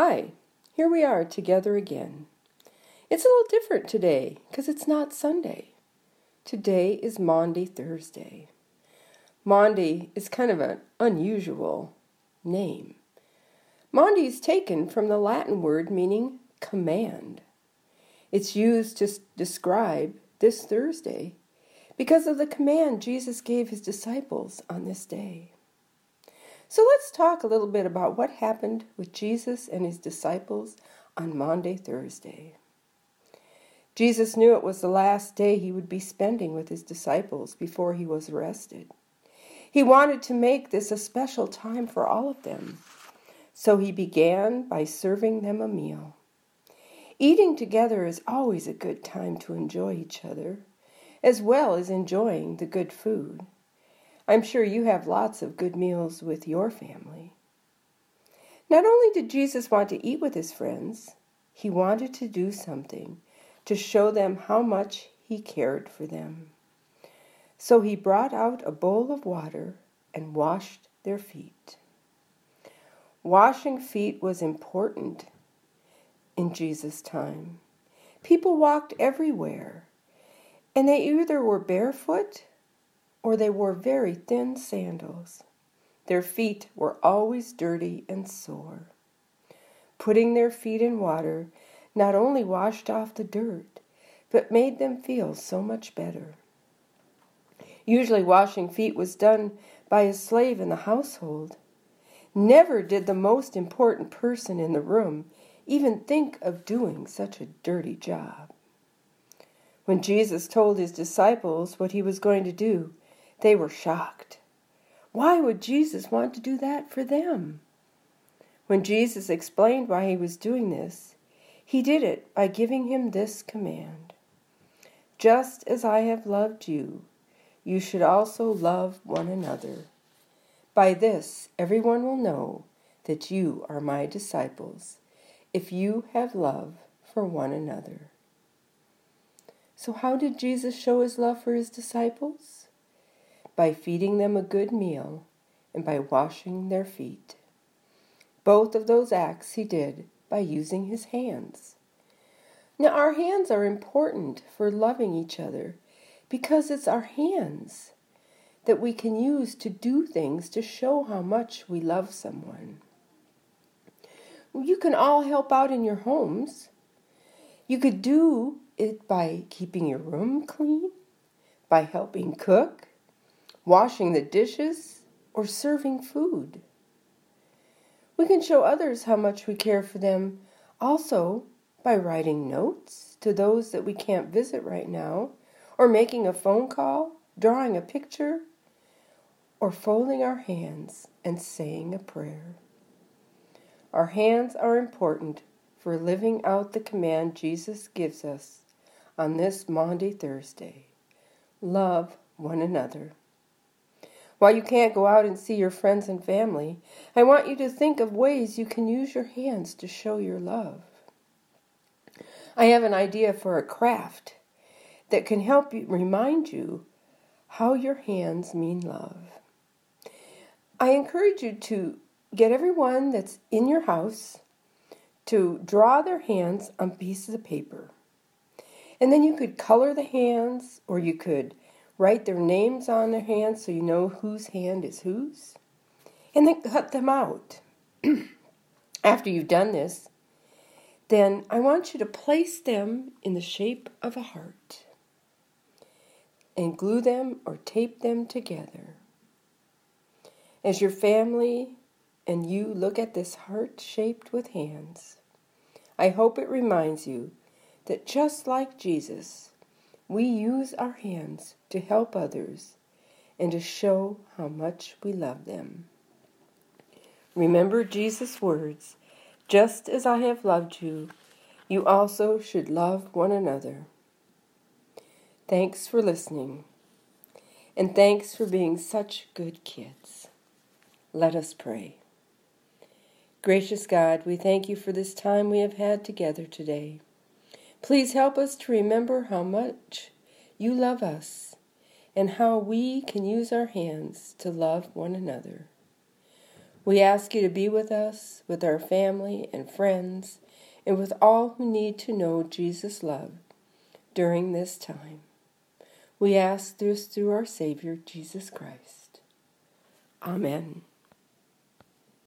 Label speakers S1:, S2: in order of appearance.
S1: Hi, here we are together again. It's a little different today because it's not Sunday. Today is Maundy Thursday. Maundy is kind of an unusual name. Maundy is taken from the Latin word meaning command. It's used to describe this Thursday because of the command Jesus gave his disciples on this day. So let's talk a little bit about what happened with Jesus and his disciples on Maundy Thursday. Jesus knew it was the last day he would be spending with his disciples before he was arrested. He wanted to make this a special time for all of them. So he began by serving them a meal. Eating together is always a good time to enjoy each other, as well as enjoying the good food. I'm sure you have lots of good meals with your family. Not only did Jesus want to eat with his friends, he wanted to do something to show them how much he cared for them. So he brought out a bowl of water and washed their feet. Washing feet was important in Jesus' time. People walked everywhere, and they either were barefoot or they wore very thin sandals. Their feet were always dirty and sore. Putting their feet in water not only washed off the dirt, but made them feel so much better. Usually, washing feet was done by a slave in the household. Never did the most important person in the room even think of doing such a dirty job. When Jesus told his disciples what he was going to do, they were shocked. Why would Jesus want to do that for them? When Jesus explained why he was doing this, he did it by giving him this command Just as I have loved you, you should also love one another. By this, everyone will know that you are my disciples, if you have love for one another. So, how did Jesus show his love for his disciples? By feeding them a good meal and by washing their feet. Both of those acts he did by using his hands. Now, our hands are important for loving each other because it's our hands that we can use to do things to show how much we love someone. You can all help out in your homes. You could do it by keeping your room clean, by helping cook, washing the dishes, or serving food. We can show others how much we care for them also by writing notes to those that we can't visit right now, or making a phone call, drawing a picture, or folding our hands and saying a prayer. Our hands are important for living out the command Jesus gives us on this Maundy Thursday love one another. While you can't go out and see your friends and family, I want you to think of ways you can use your hands to show your love. I have an idea for a craft that can help you remind you how your hands mean love. I encourage you to get everyone that's in your house to draw their hands on pieces of paper. And then you could color the hands or you could write their names on their hands so you know whose hand is whose, and then cut them out. After you've done this, then I want you to place them in the shape of a heart and glue them or tape them together. As your family and you look at this heart shaped with hands, I hope it reminds you that just like Jesus, we use our hands to help others and to show how much we love them. Remember Jesus' words just as I have loved you, you also should love one another. Thanks for listening, and thanks for being such good kids. Let us pray. Gracious God, we thank you for this time we have had together today. Please help us to remember how much you love us and how we can use our hands to love one another. We ask you to be with us, with our family and friends, and with all who need to know Jesus' love during this time. We ask this through our Savior, Jesus Christ. Amen.